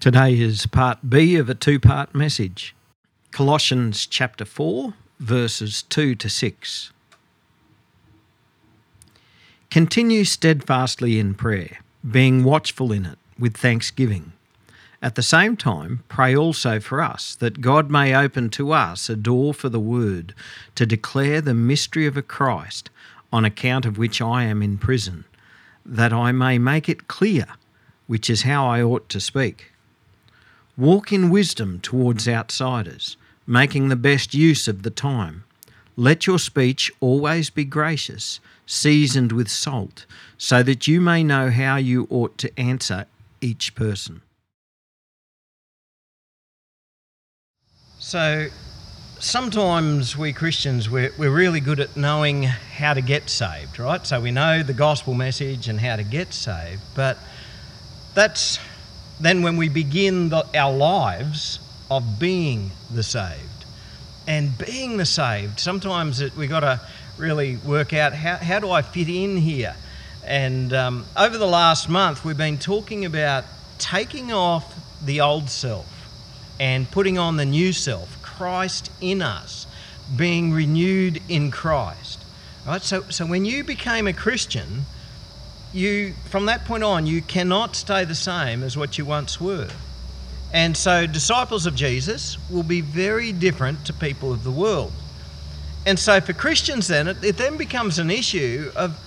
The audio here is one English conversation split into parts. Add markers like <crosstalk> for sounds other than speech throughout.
Today is part B of a two part message Colossians chapter 4, verses 2 to 6. Continue steadfastly in prayer, being watchful in it with thanksgiving. At the same time, pray also for us, that God may open to us a door for the word to declare the mystery of a Christ, on account of which I am in prison, that I may make it clear, which is how I ought to speak. Walk in wisdom towards outsiders, making the best use of the time. Let your speech always be gracious, seasoned with salt, so that you may know how you ought to answer each person. So, sometimes we Christians, we're, we're really good at knowing how to get saved, right? So, we know the gospel message and how to get saved, but that's then when we begin the, our lives of being the saved. And being the saved, sometimes it, we got to really work out how, how do I fit in here? And um, over the last month, we've been talking about taking off the old self and putting on the new self, Christ in us, being renewed in Christ. Right? So, so when you became a Christian, you from that point on you cannot stay the same as what you once were. And so disciples of jesus will be very different to people of the world. And so for christians then it, it then becomes an issue of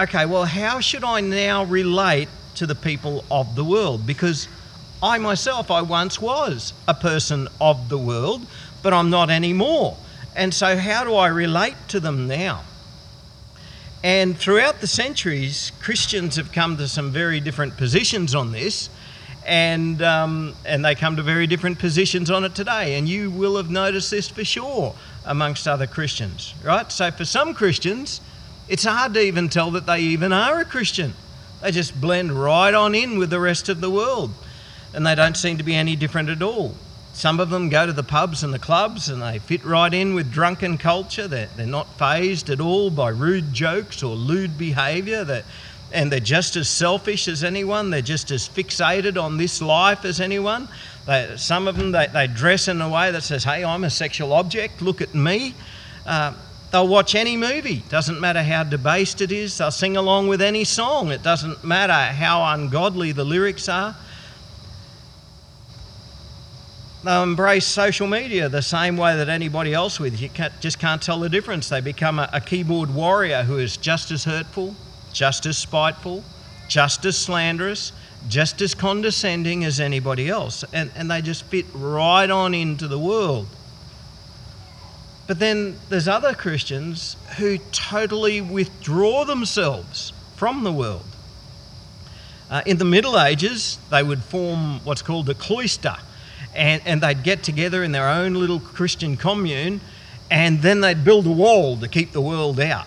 okay well how should i now relate to the people of the world? Because i myself i once was a person of the world but i'm not anymore. And so how do i relate to them now and throughout the centuries, Christians have come to some very different positions on this, and, um, and they come to very different positions on it today. And you will have noticed this for sure amongst other Christians, right? So for some Christians, it's hard to even tell that they even are a Christian. They just blend right on in with the rest of the world, and they don't seem to be any different at all. Some of them go to the pubs and the clubs and they fit right in with drunken culture. They're, they're not phased at all by rude jokes or lewd behaviour. They're, and they're just as selfish as anyone. They're just as fixated on this life as anyone. They, some of them, they, they, dress in a way that says, hey, I'm a sexual object, look at me. Uh, they'll watch any movie, doesn't matter how debased it is. They'll sing along with any song, it doesn't matter how ungodly the lyrics are. They embrace social media the same way that anybody else would. You can't, just can't tell the difference. They become a, a keyboard warrior who is just as hurtful, just as spiteful, just as slanderous, just as condescending as anybody else. And, and they just fit right on into the world. But then there's other Christians who totally withdraw themselves from the world. Uh, in the Middle Ages, they would form what's called a cloister and, and they'd get together in their own little Christian commune, and then they'd build a wall to keep the world out.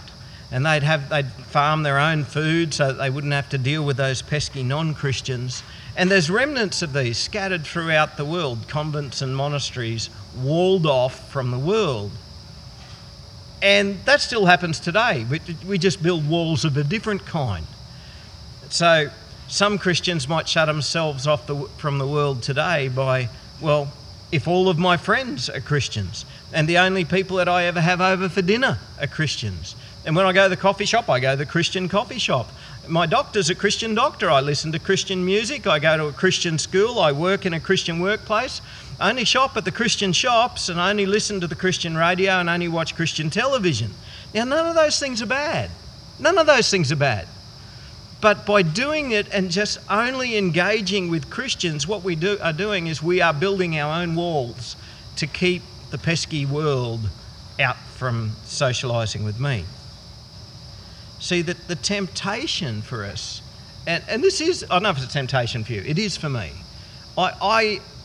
And they'd have they'd farm their own food so that they wouldn't have to deal with those pesky non-Christians. And there's remnants of these scattered throughout the world, convents and monasteries walled off from the world. And that still happens today. We, we just build walls of a different kind. So some Christians might shut themselves off the, from the world today by well, if all of my friends are Christians and the only people that I ever have over for dinner are Christians, and when I go to the coffee shop, I go to the Christian coffee shop. My doctor's a Christian doctor. I listen to Christian music. I go to a Christian school. I work in a Christian workplace. I only shop at the Christian shops and I only listen to the Christian radio and only watch Christian television. Now, none of those things are bad. None of those things are bad. But by doing it and just only engaging with Christians, what we do, are doing is we are building our own walls to keep the pesky world out from socialising with me. See, that the temptation for us, and, and this is, I don't know if it's a temptation for you, it is for me. I,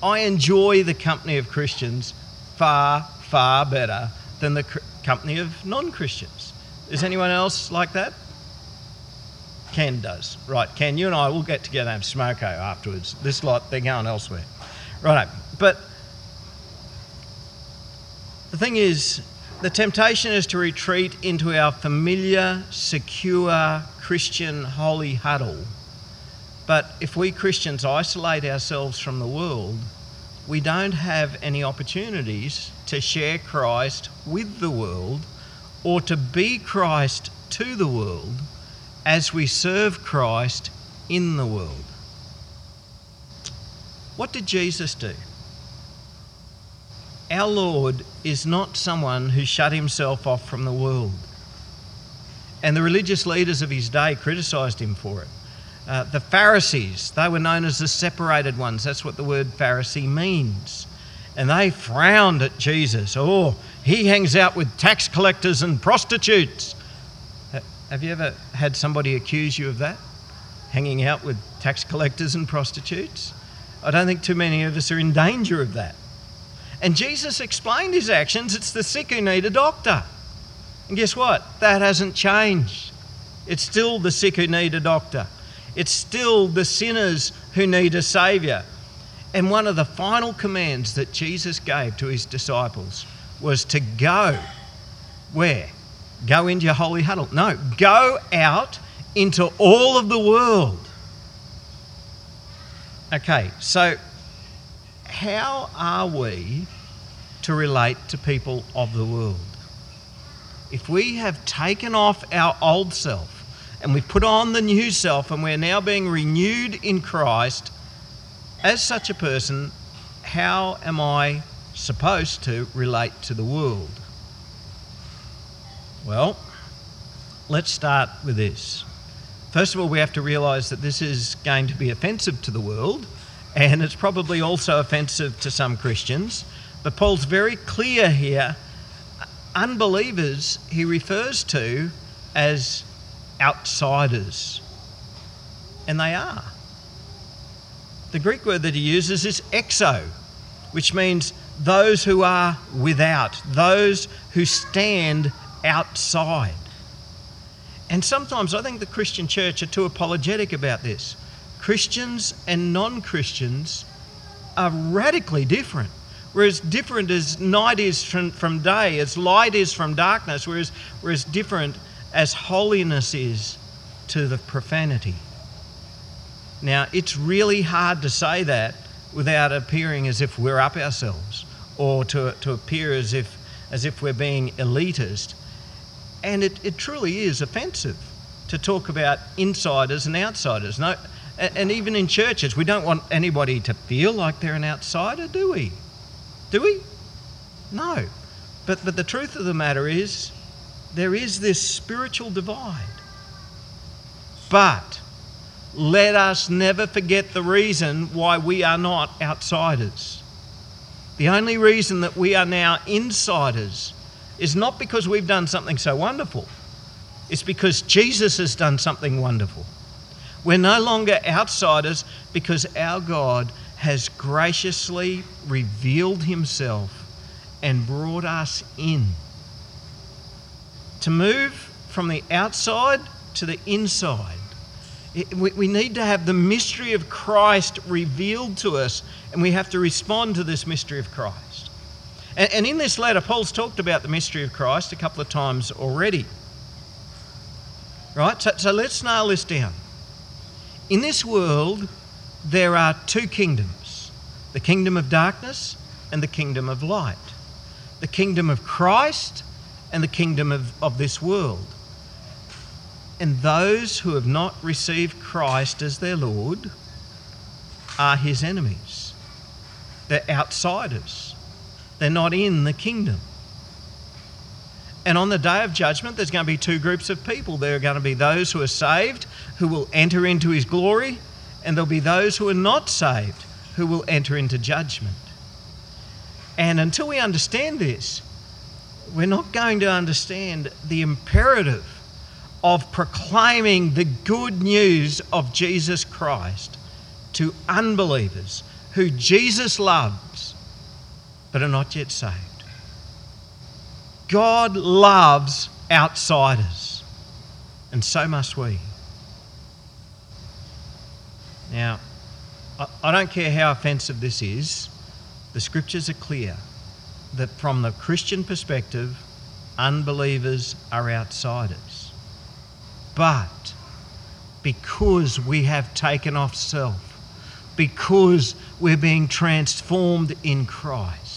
I, I enjoy the company of Christians far, far better than the company of non Christians. Is anyone else like that? Ken does. Right, Ken, you and I will get together and smoke afterwards. This lot, they're going elsewhere. Right, but the thing is, the temptation is to retreat into our familiar, secure Christian holy huddle. But if we Christians isolate ourselves from the world, we don't have any opportunities to share Christ with the world or to be Christ to the world as we serve Christ in the world. What did Jesus do? Our Lord is not someone who shut himself off from the world. And the religious leaders of his day criticised him for it. Uh, the Pharisees, they were known as the separated ones. That's what the word Pharisee means. And they frowned at Jesus. Oh, he hangs out with tax collectors and prostitutes. Have you ever had somebody accuse you of that? Hanging out with tax collectors and prostitutes? I don't think too many of us are in danger of that. And Jesus explained his actions. It's the sick who need a doctor. And guess what? That hasn't changed. It's still the sick who need a doctor. It's still the sinners who need a Saviour. And one of the final commands that Jesus gave to his disciples was to go. Where? Go into your holy huddle. No, go out into all of the world. Okay, so how are we to relate to people of the world? If we have taken off our old self and we've put on the new self and we're now being renewed in Christ, as such a person, how am I supposed to relate to the world? Well, let's start with this. First of all, we have to realize that this is going to be offensive to the world, and it's probably also offensive to some Christians. But Paul's very clear here. Unbelievers, he refers to as outsiders. And they are. The Greek word that he uses is exo, which means those who are without, those who stand outside. And sometimes I think the Christian church are too apologetic about this. Christians and non Christians are radically different. Whereas different as night is from, from day, as light is from darkness, whereas, whereas different as holiness is to the profanity. Now, it's really hard to say that without appearing as if we're up ourselves or to, to appear as if, as if we're being elitist. And it, it truly is offensive to talk about insiders and outsiders. No, and even in churches, we don't want anybody to feel like they're an outsider, do we? Do we? No. But, but the truth of the matter is, there is this spiritual divide. But let us never forget the reason why we are not outsiders. The only reason that we are now insiders is not because we've done something so wonderful, it's because Jesus has done something wonderful. We're no longer outsiders because our God has graciously revealed himself and brought us in. To move from the outside to the inside, we need to have the mystery of Christ revealed to us, and we have to respond to this mystery of Christ. And, and in this letter, Paul's talked about the mystery of Christ a couple of times already. Right? So, so let's nail this down. In this world, there are two kingdoms the kingdom of darkness and the kingdom of light, the kingdom of Christ and the kingdom of, of this world. And those who have not received Christ as their Lord are his enemies. They're outsiders. They're not in the kingdom. And on the day of judgment, there's going to be two groups of people. There are going to be those who are saved, who will enter into his glory, and there'll be those who are not saved, who will enter into judgment. And until we understand this, we're not going to understand the imperative of proclaiming the good news of Jesus Christ to unbelievers who Jesus loves but are not yet saved. God loves outsiders, and so must we. Now, I don't care how offensive this is, the scriptures are clear that from the Christian perspective, unbelievers are outsiders. But because we have taken off self, because we're being transformed in Christ.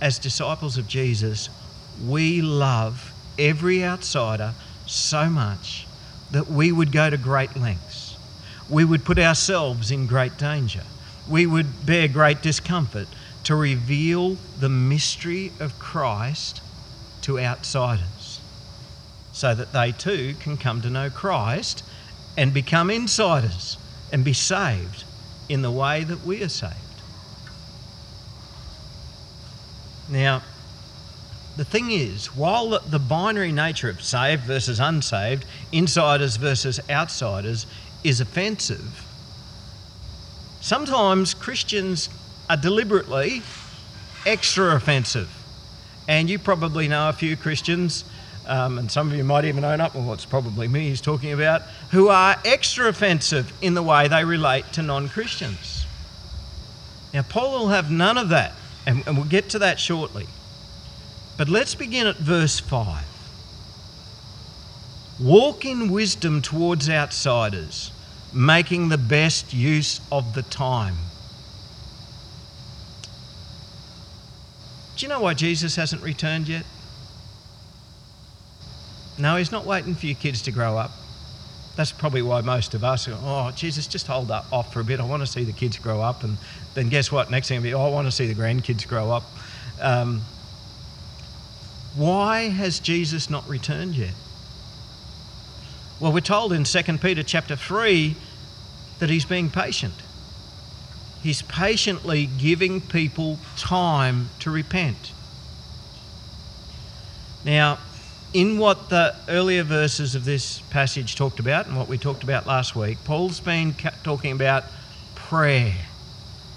As disciples of Jesus, we love every outsider so much that we would go to great lengths. We would put ourselves in great danger. We would bear great discomfort to reveal the mystery of Christ to outsiders so that they too can come to know Christ and become insiders and be saved in the way that we are saved. Now, the thing is, while the binary nature of saved versus unsaved, insiders versus outsiders is offensive, sometimes Christians are deliberately extra offensive. And you probably know a few Christians, um, and some of you might even own up, well, it's probably me he's talking about, who are extra offensive in the way they relate to non Christians. Now, Paul will have none of that, and, and we'll get to that shortly. But let's begin at verse 5. Walk in wisdom towards outsiders, making the best use of the time. Do you know why Jesus hasn't returned yet? No, he's not waiting for your kids to grow up. That's probably why most of us go, oh, Jesus, just hold up off for a bit. I want to see the kids grow up. And then guess what? Next thing will be, oh, I want to see the grandkids grow up. Um, why has Jesus not returned yet? Well, we're told in 2 Peter chapter 3 that he's being patient. He's patiently giving people time to repent. Now, in what the earlier verses of this passage talked about and what we talked about last week, Paul's been talking about prayer.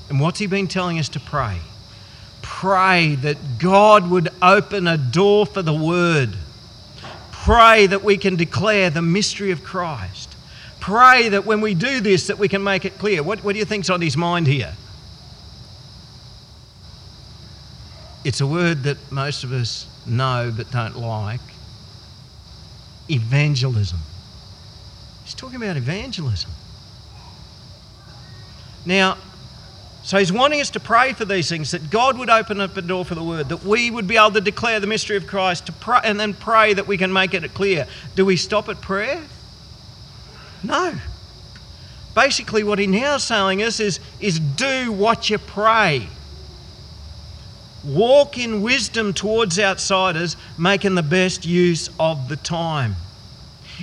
And what's he been telling us to pray? Pray that God would open a door for the word. Pray that we can declare the mystery of Christ pray that when we do this that we can make it clear. What, what do you think's on his mind here? It's a word that most of us know but don't like. Evangelism. He's talking about evangelism. Now, so he's wanting us to pray for these things, that God would open up a door for the word, that we would be able to declare the mystery of Christ, to pray, and then pray that we can make it clear. Do we stop at prayer? No. Basically, what he now is telling us is, is do what you pray. Walk in wisdom towards outsiders, making the best use of the time.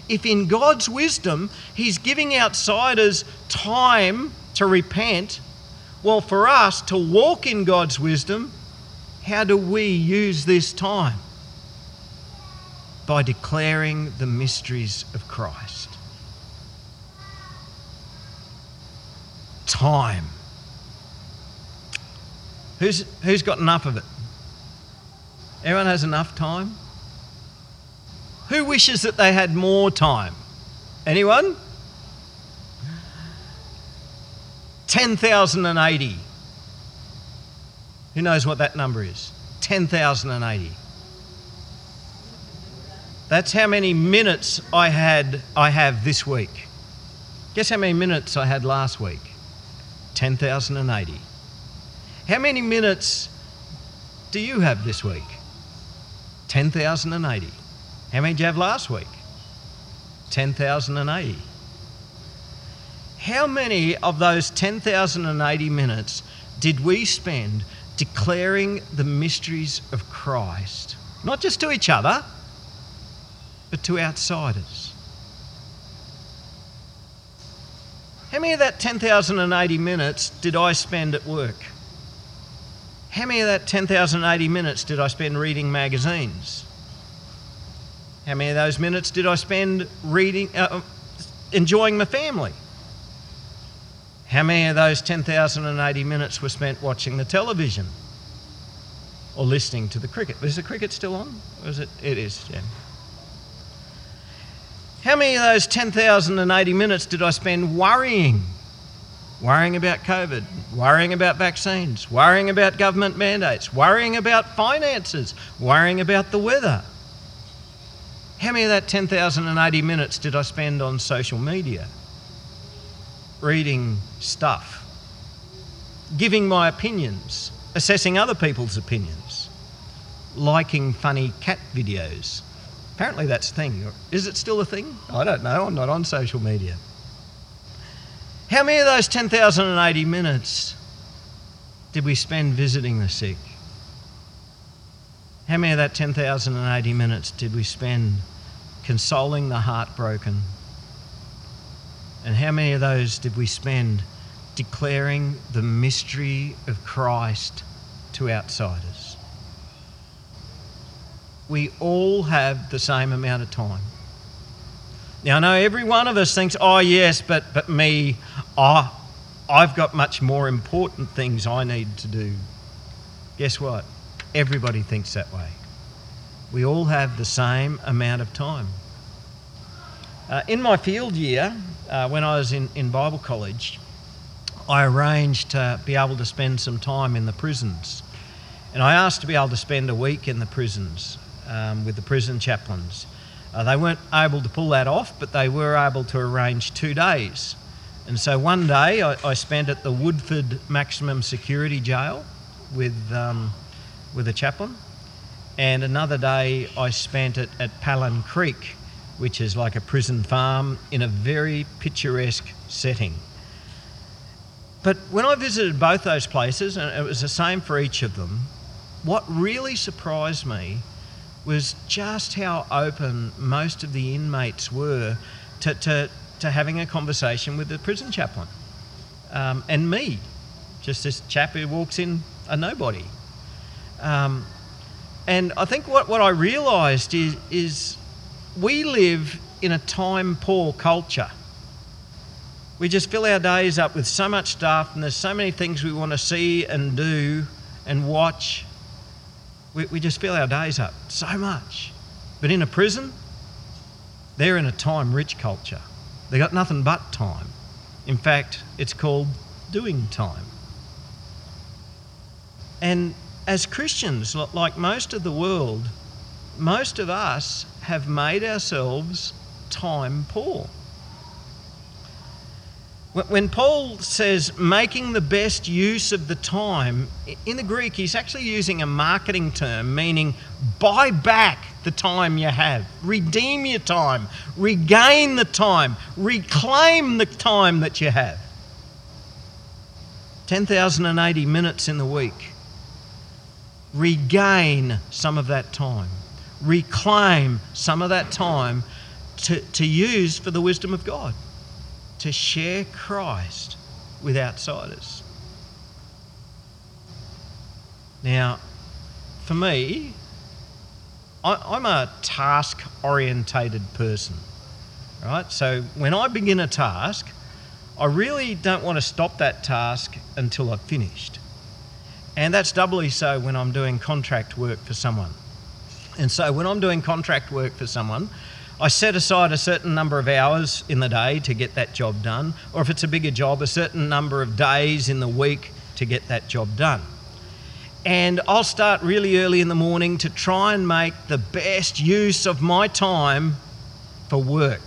If in God's wisdom He's giving outsiders time to repent, well, for us to walk in God's wisdom, how do we use this time? By declaring the mysteries of Christ. time. Who's, who's got enough of it? Everyone has enough time? Who wishes that they had more time? Anyone? 10,080. Who knows what that number is? 10,080. That's how many minutes I had I have this week. Guess how many minutes I had last week? 10,080. How many minutes do you have this week? 10,080. How many did you have last week? 10,080. How many of those 10,080 minutes did we spend declaring the mysteries of Christ? Not just to each other, but to outsiders. How many of that 10,080 minutes did I spend at work? How many of that 10,080 minutes did I spend reading magazines? How many of those minutes did I spend reading, uh, enjoying my family? How many of those 10,080 minutes were spent watching the television or listening to the cricket? Is the cricket still on? Or is it? It is, yeah. How many of those 10,080 minutes did I spend worrying? Worrying about COVID, worrying about vaccines, worrying about government mandates, worrying about finances, worrying about the weather. How many of that 10,080 minutes did I spend on social media? Reading stuff, giving my opinions, assessing other people's opinions, liking funny cat videos. Apparently that's a thing. Is it still a thing? I don't know. I'm not on social media. How many of those 10,080 minutes did we spend visiting the sick? How many of that 10,080 minutes did we spend consoling the heartbroken? And how many of those did we spend declaring the mystery of Christ to outsiders? We all have the same amount of time. Now, I know every one of us thinks, oh, yes, but, but me, oh, I've got much more important things I need to do. Guess what? Everybody thinks that way. We all have the same amount of time. Uh, in my field year, uh, when I was in, in Bible college, I arranged to be able to spend some time in the prisons. And I asked to be able to spend a week in the prisons um, with the prison chaplains. Uh, they weren't able to pull that off, but they were able to arrange two days. And so one day I, I spent at the Woodford Maximum Security Jail with, um, with a chaplain, and another day I spent it at Palen Creek, which is like a prison farm in a very picturesque setting. But when I visited both those places, and it was the same for each of them, what really surprised me was just how open most of the inmates were to, to, to having a conversation with the prison chaplain. Um, and me, just this chap who walks in a nobody. Um, and I think what, what I realised is, is we live in a time poor culture. We just fill our days up with so much stuff, and there's so many things we want to see and do and watch. We, we just fill our days up so much. But in a prison, they're in a time rich culture. They got nothing but time. In fact, it's called doing time. And as Christians, like most of the world, most of us have made ourselves time poor. When Paul says making the best use of the time, in the Greek, he's actually using a marketing term meaning buy back the time you have, redeem your time, regain the time, reclaim the time that you have. 10,080 minutes in the week. Regain some of that time, reclaim some of that time to, to use for the wisdom of God to share Christ with outsiders. Now, for me, I, am a task orientated person, right? So when I begin a task, I really don't want to stop that task until I've finished. And that's doubly so when I'm doing contract work for someone. And so when I'm doing contract work for someone, I set aside a certain number of hours in the day to get that job done, or if it's a bigger job, a certain number of days in the week to get that job done. And I'll start really early in the morning to try and make the best use of my time for work.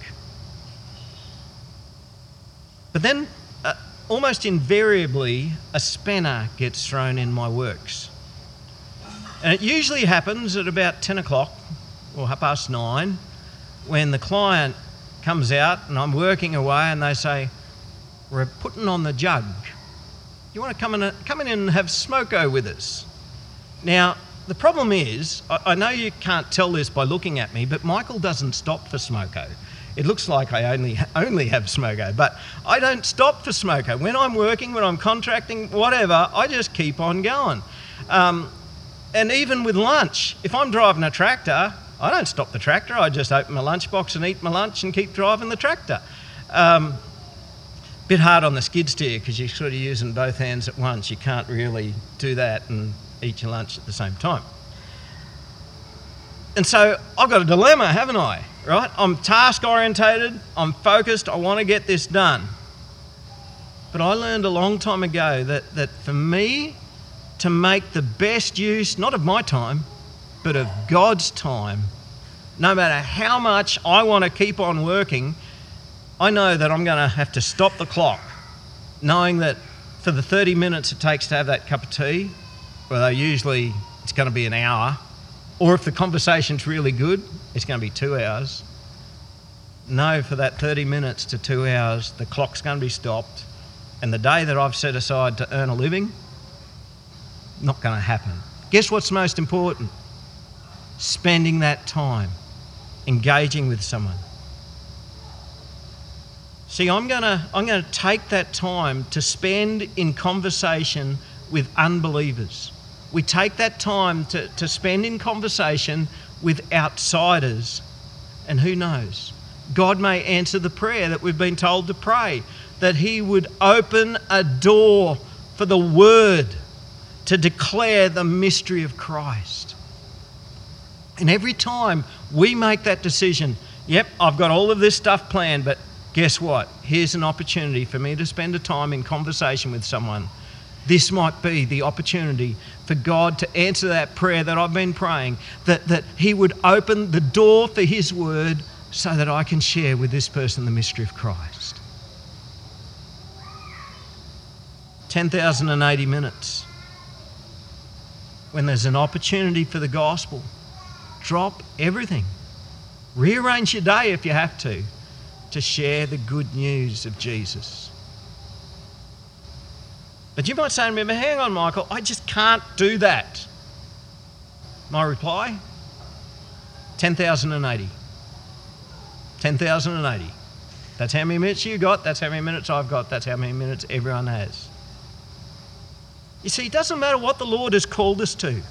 But then, uh, almost invariably, a spanner gets thrown in my works. And it usually happens at about 10 o'clock or half past nine when the client comes out and I'm working away and they say, We're putting on the jug. You want to come in, come in and have smoko with us? Now, the problem is, I, know you can't tell this by looking at me, but Michael doesn't stop for smoko. It looks like I only only have smoko, but I don't stop for smoko. When I'm working, when I'm contracting, whatever, I just keep on going. Um, and even with lunch, if I'm driving a tractor, I don't stop the tractor. I just open my lunchbox and eat my lunch and keep driving the tractor. Um, bit hard on the skid steer because you're sort of using both hands at once. You can't really do that and eat your lunch at the same time. And so I've got a dilemma, haven't I? Right? I'm task orientated, I'm focused, I want to get this done. But I learned a long time ago that, that for me to make the best use, not of my time, but of God's time, no matter how much I want to keep on working, I know that I'm going to have to stop the clock, knowing that for the 30 minutes it takes to have that cup of tea, although usually it's going to be an hour, or if the conversation's really good, it's going to be two hours. No, for that 30 minutes to two hours, the clock's going to be stopped, and the day that I've set aside to earn a living, not going to happen. Guess what's most important? Spending that time engaging with someone. See, I'm going to I'm going to take that time to spend in conversation with unbelievers. We take that time to, to spend in conversation with outsiders. And who knows? God may answer the prayer that we've been told to pray, that He would open a door for the Word to declare the mystery of Christ. And every time we make that decision, yep, I've got all of this stuff planned, but guess what? Here's an opportunity for me to spend a time in conversation with someone. This might be the opportunity for God to answer that prayer that I've been praying, that, that He would open the door for His word so that I can share with this person the mystery of Christ. 10,080 minutes. When there's an opportunity for the gospel, drop everything. Rearrange your day if you have to, to share the good news of Jesus. But you might say to me, hang on, Michael, I just can't do that. My reply 10,080. 10,080. That's how many minutes you got, that's how many minutes I've got, that's how many minutes everyone has. You see, it doesn't matter what the Lord has called us to.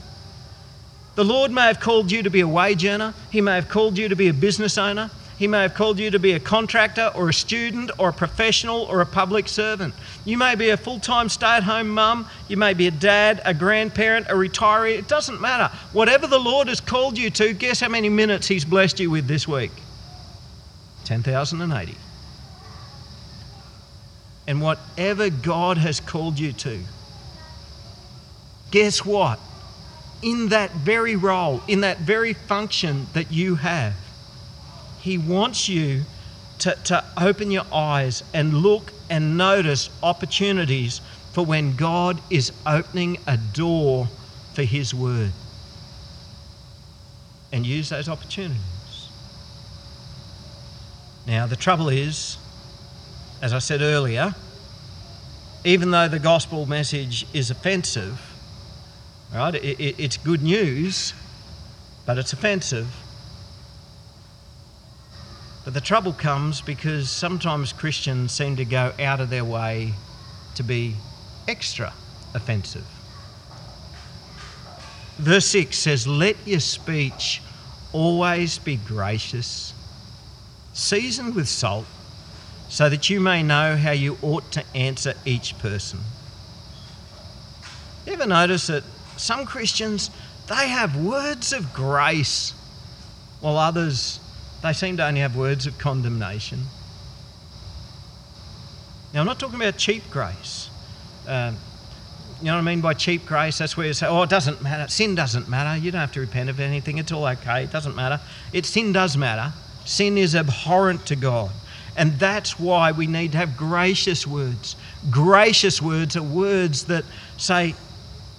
The Lord may have called you to be a wage earner, He may have called you to be a business owner, He may have called you to be a contractor or a student or a professional or a public servant. You may be a full time stay at home mum, you may be a dad, a grandparent, a retiree, it doesn't matter. Whatever the Lord has called you to, guess how many minutes He's blessed you with this week? 10,080. And whatever God has called you to, guess what? In that very role, in that very function that you have. He wants you to, to open your eyes and look and notice opportunities for when God is opening a door for His Word. And use those opportunities. Now, the trouble is, as I said earlier, even though the gospel message is offensive, Right? It, it, it's good news, but it's offensive. But the trouble comes because sometimes Christians seem to go out of their way to be extra offensive. Verse 6 says, Let your speech always be gracious, seasoned with salt, so that you may know how you ought to answer each person. You ever notice that some Christians, they have words of grace, while others, they seem to only have words of condemnation. Now, I'm not talking about cheap grace. Um, you know what I mean by cheap grace? That's where you say, oh, it doesn't matter. Sin doesn't matter. You don't have to repent of anything. It's all okay. It doesn't matter. It, sin does matter. Sin is abhorrent to God. And that's why we need to have gracious words. Gracious words are words that say,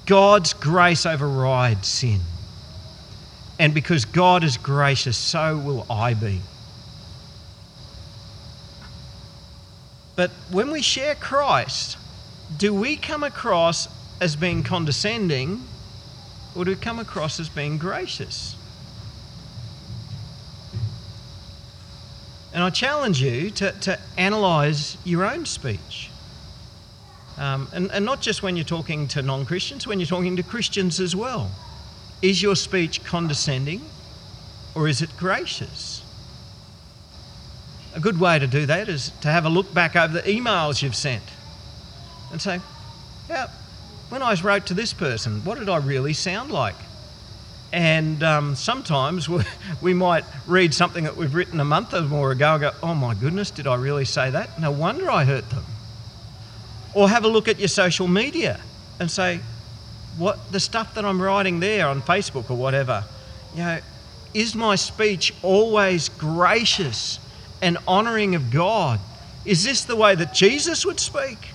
God's grace overrides sin. And because God is gracious, so will I be. But when we share Christ, do we come across as being condescending or do we come across as being gracious? And I challenge you to, to analyse your own speech. Um, and, and not just when you're talking to non Christians, when you're talking to Christians as well. Is your speech condescending or is it gracious? A good way to do that is to have a look back over the emails you've sent and say, yeah, when I wrote to this person, what did I really sound like? And um, sometimes <laughs> we, we might read something that we've written a month or more ago and go, oh my goodness, did I really say that? No wonder I hurt them. Or have a look at your social media and say, what the stuff that I'm writing there on Facebook or whatever, you know, is my speech always gracious and honouring of God? Is this the way that Jesus would speak?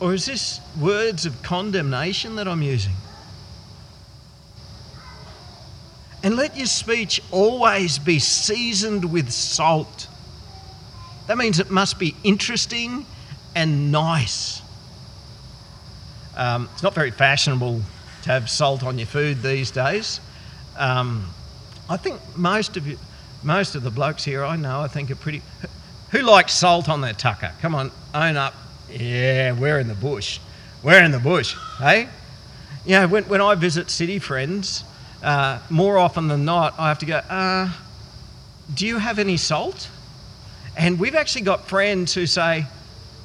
Or is this words of condemnation that I'm using? And let your speech always be seasoned with salt. That means it must be interesting and nice. Um, it's not very fashionable to have salt on your food these days. Um, I think most of you, most of the blokes here I know, I think are pretty. Who likes salt on their tucker? Come on, own up. Yeah, we're in the bush. We're in the bush, hey? Yeah, when, when I visit city friends, uh, more often than not, I have to go, uh, do you have any salt? And we've actually got friends who say,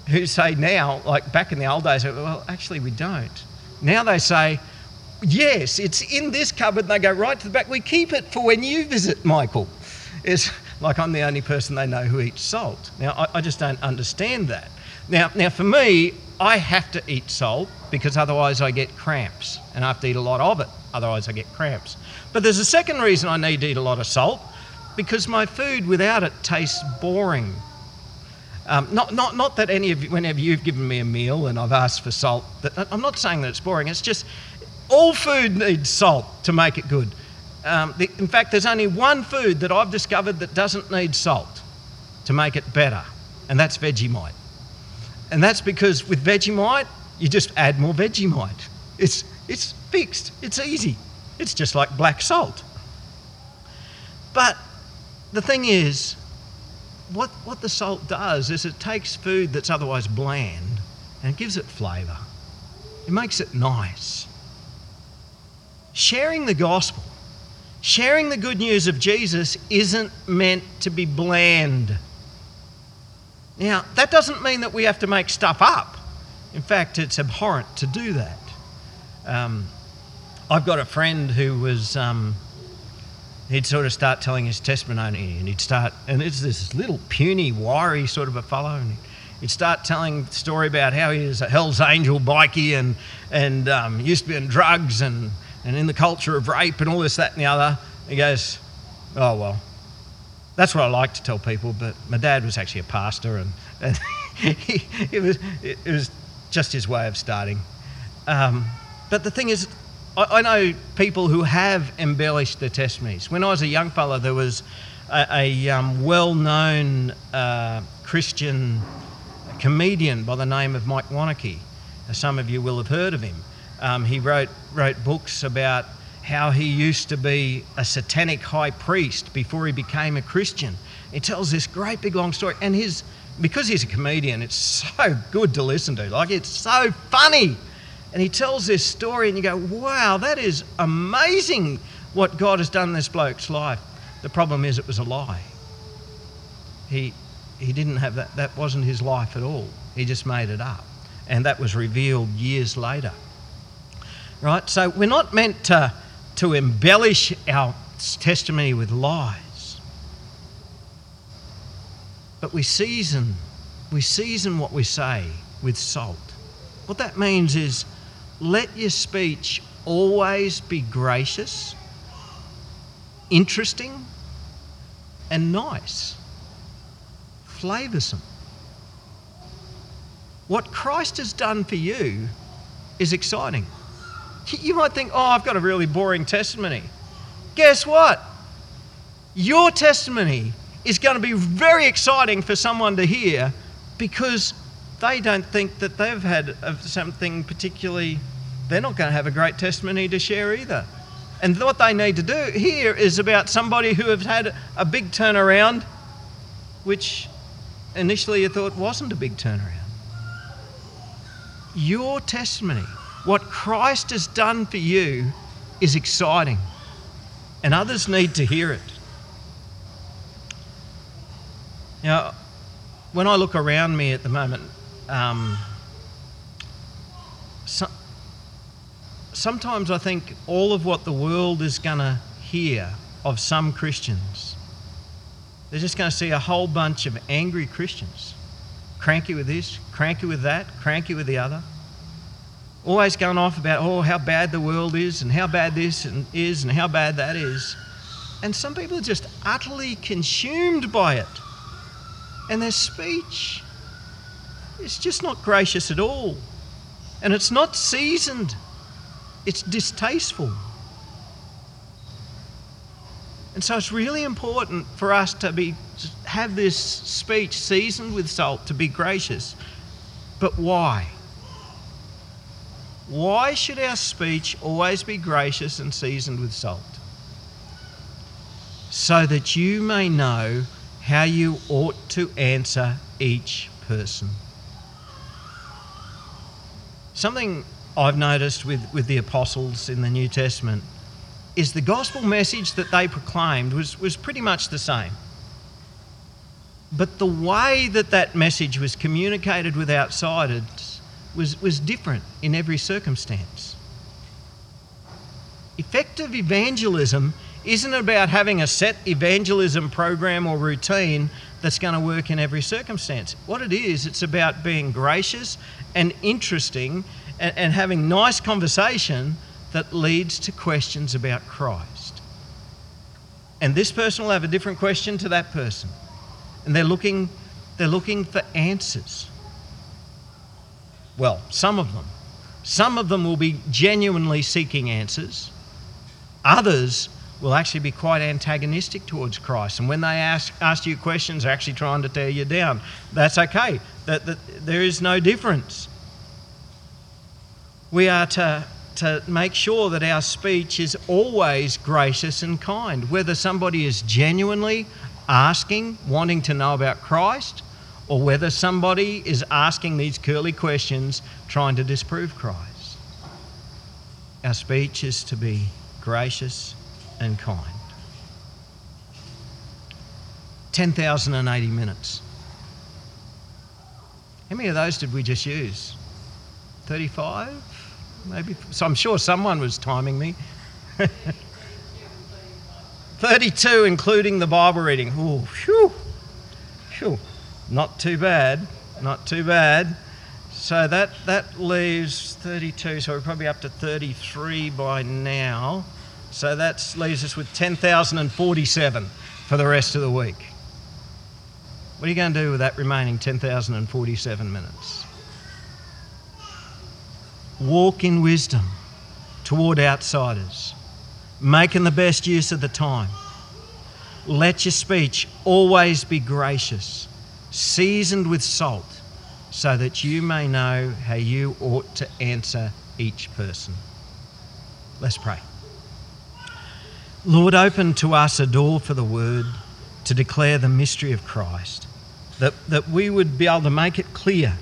who say now, like back in the old days, well, actually, we don't. Now they say, yes, it's in this cupboard. And they go right to the back. We keep it for when you visit, Michael. It's <laughs> like I'm the only person they know who eats salt. Now, I, I just don't understand that. Now, now, for me, I have to eat salt because otherwise I get cramps and I have to eat a lot of it. Otherwise, I get cramps. But there's a second reason I need to eat a lot of salt because my food without it tastes boring. Um, not, not, not that any of you, whenever you've given me a meal and I've asked for salt, that, I'm not saying that it's boring. It's just all food needs salt to make it good. Um, the, in fact, there's only one food that I've discovered that doesn't need salt to make it better, and that's Vegemite. And that's because with Vegemite, you just add more Vegemite. It's, it's fixed, it's easy. It's just like black salt. But the thing is, what, what the salt does is it takes food that's otherwise bland and gives it flavour. It makes it nice. Sharing the gospel, sharing the good news of Jesus isn't meant to be bland. Now, that doesn't mean that we have to make stuff up. In fact, it's abhorrent to do that. Um, I've got a friend who was, um, he'd sort of start telling his testimony and he'd start, and it's this little puny, wiry sort of a fellow, and he'd start telling the story about how he was a Hell's Angel bikie and, and um, used to be on drugs and, and in the culture of rape and all this, that, and the other. He goes, Oh, well, that's what I like to tell people, but my dad was actually a pastor and, and <laughs> he, it, was, it was just his way of starting. Um, but the thing is, I, I, know people who have embellished their testimonies. When I was a young fella, there was a, a um, well known uh, Christian comedian by the name of Mike Warnke. Some of you will have heard of him. Um, he wrote, wrote books about how he used to be a satanic high priest before he became a Christian. He tells this great big long story, and his because he's a comedian, it's <laughs> so good to listen to. Like it's so funny. And he tells this story, and you go, wow, that is amazing what God has done in this bloke's life. The problem is, it was a lie. He, he didn't have that, that wasn't his life at all. He just made it up. And that was revealed years later. Right? So we're not meant to, to embellish our testimony with lies, but we season, we season what we say with salt. What that means is let your speech always be gracious, interesting, and nice, flavoursome. What Christ has done for you is exciting. <laughs> You might think, oh, I've got a really boring testimony. Guess what? Your testimony is going to be very exciting for someone to hear because they don't think that they've had uh, something particularly, they're not going to have a great testimony to share either. And what they need to do here is about somebody who has had a big turnaround, which initially you thought wasn't a big turnaround. Your testimony, what Christ has done for you, is exciting, and others need to hear it. Now, when I look around me at the moment, um, so, sometimes I think all of what the world is going to hear of some Christians, they're just going to see a whole bunch of angry Christians. Cranky with this, cranky with that, cranky with the other. Always going off about, oh, how bad the world is and how bad this and is and how bad that is. And some people are just utterly consumed by it. And their speech is just not gracious at all. And it's not seasoned, it's distasteful. And so it's really important for us to be have this speech seasoned with salt to be gracious. But why? Why should our speech always be gracious and seasoned with salt? So that you may know how you ought to answer each person. Something I've noticed with, with the apostles in the New Testament is the gospel message that they proclaimed was, was pretty much the same. But the way that that message was communicated with outsiders was, was different in every circumstance. Effective evangelism isn't about having a set evangelism program or routine that's going to work in every circumstance. What it is, it's about being gracious and interesting and, and having nice conversation that leads to questions about Christ. And this person will have a different question to that person. And they're looking, they're looking for answers. Well, some of them. Some of them will be genuinely seeking answers. Others will actually be quite antagonistic towards Christ. And when they ask, ask you questions, they're actually trying to tear you down. That's okay. That, that, there is no difference. We are to to make sure that our speech is always gracious and kind, whether somebody is genuinely asking, wanting to know about Christ, or whether somebody is asking these curly questions trying to disprove Christ. Our speech is to be gracious and kind. 10,080 minutes. How many of those did we just use? 35? maybe. So I'm sure someone was timing me. <laughs> 32, including the Bible reading. Oh, phew, phew. Not too bad. Not too bad. So that, that leaves 32, so we're probably up to 33 by now. So that leaves us with 10,047 for the rest of the week. What are you going to do with that remaining 10,047 minutes? walk in wisdom toward outsiders, making the best use of the time. Let your speech always be gracious, seasoned with salt, so that you may know how you ought to answer each person. Let's pray. Lord, open to us a door for the word to declare the mystery of Christ, that, that we would be able to make it clear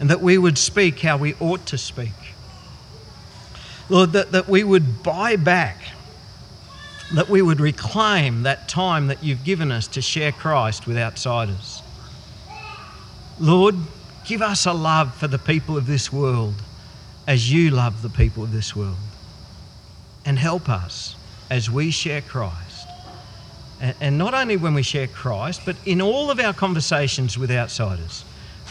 and that we would speak how we ought to speak. Lord, that, that we would buy back, that we would reclaim that time that you've given us to share Christ with outsiders. Lord, give us a love for the people of this world as you love the people of this world. And help us as we share Christ. And not only when we share Christ, but in all of our conversations with outsiders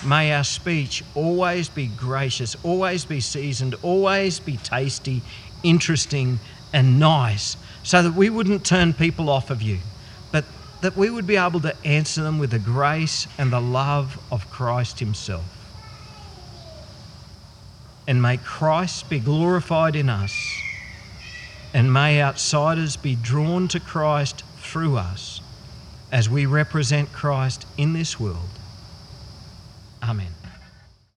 May our speech always be gracious, always be seasoned, always be tasty, interesting, and nice, so that we wouldn't turn people off of you, but that we would be able to answer them with the grace and the love of Christ Himself. And may Christ be glorified in us, and may outsiders be drawn to Christ through us as we represent Christ in this world. Amen.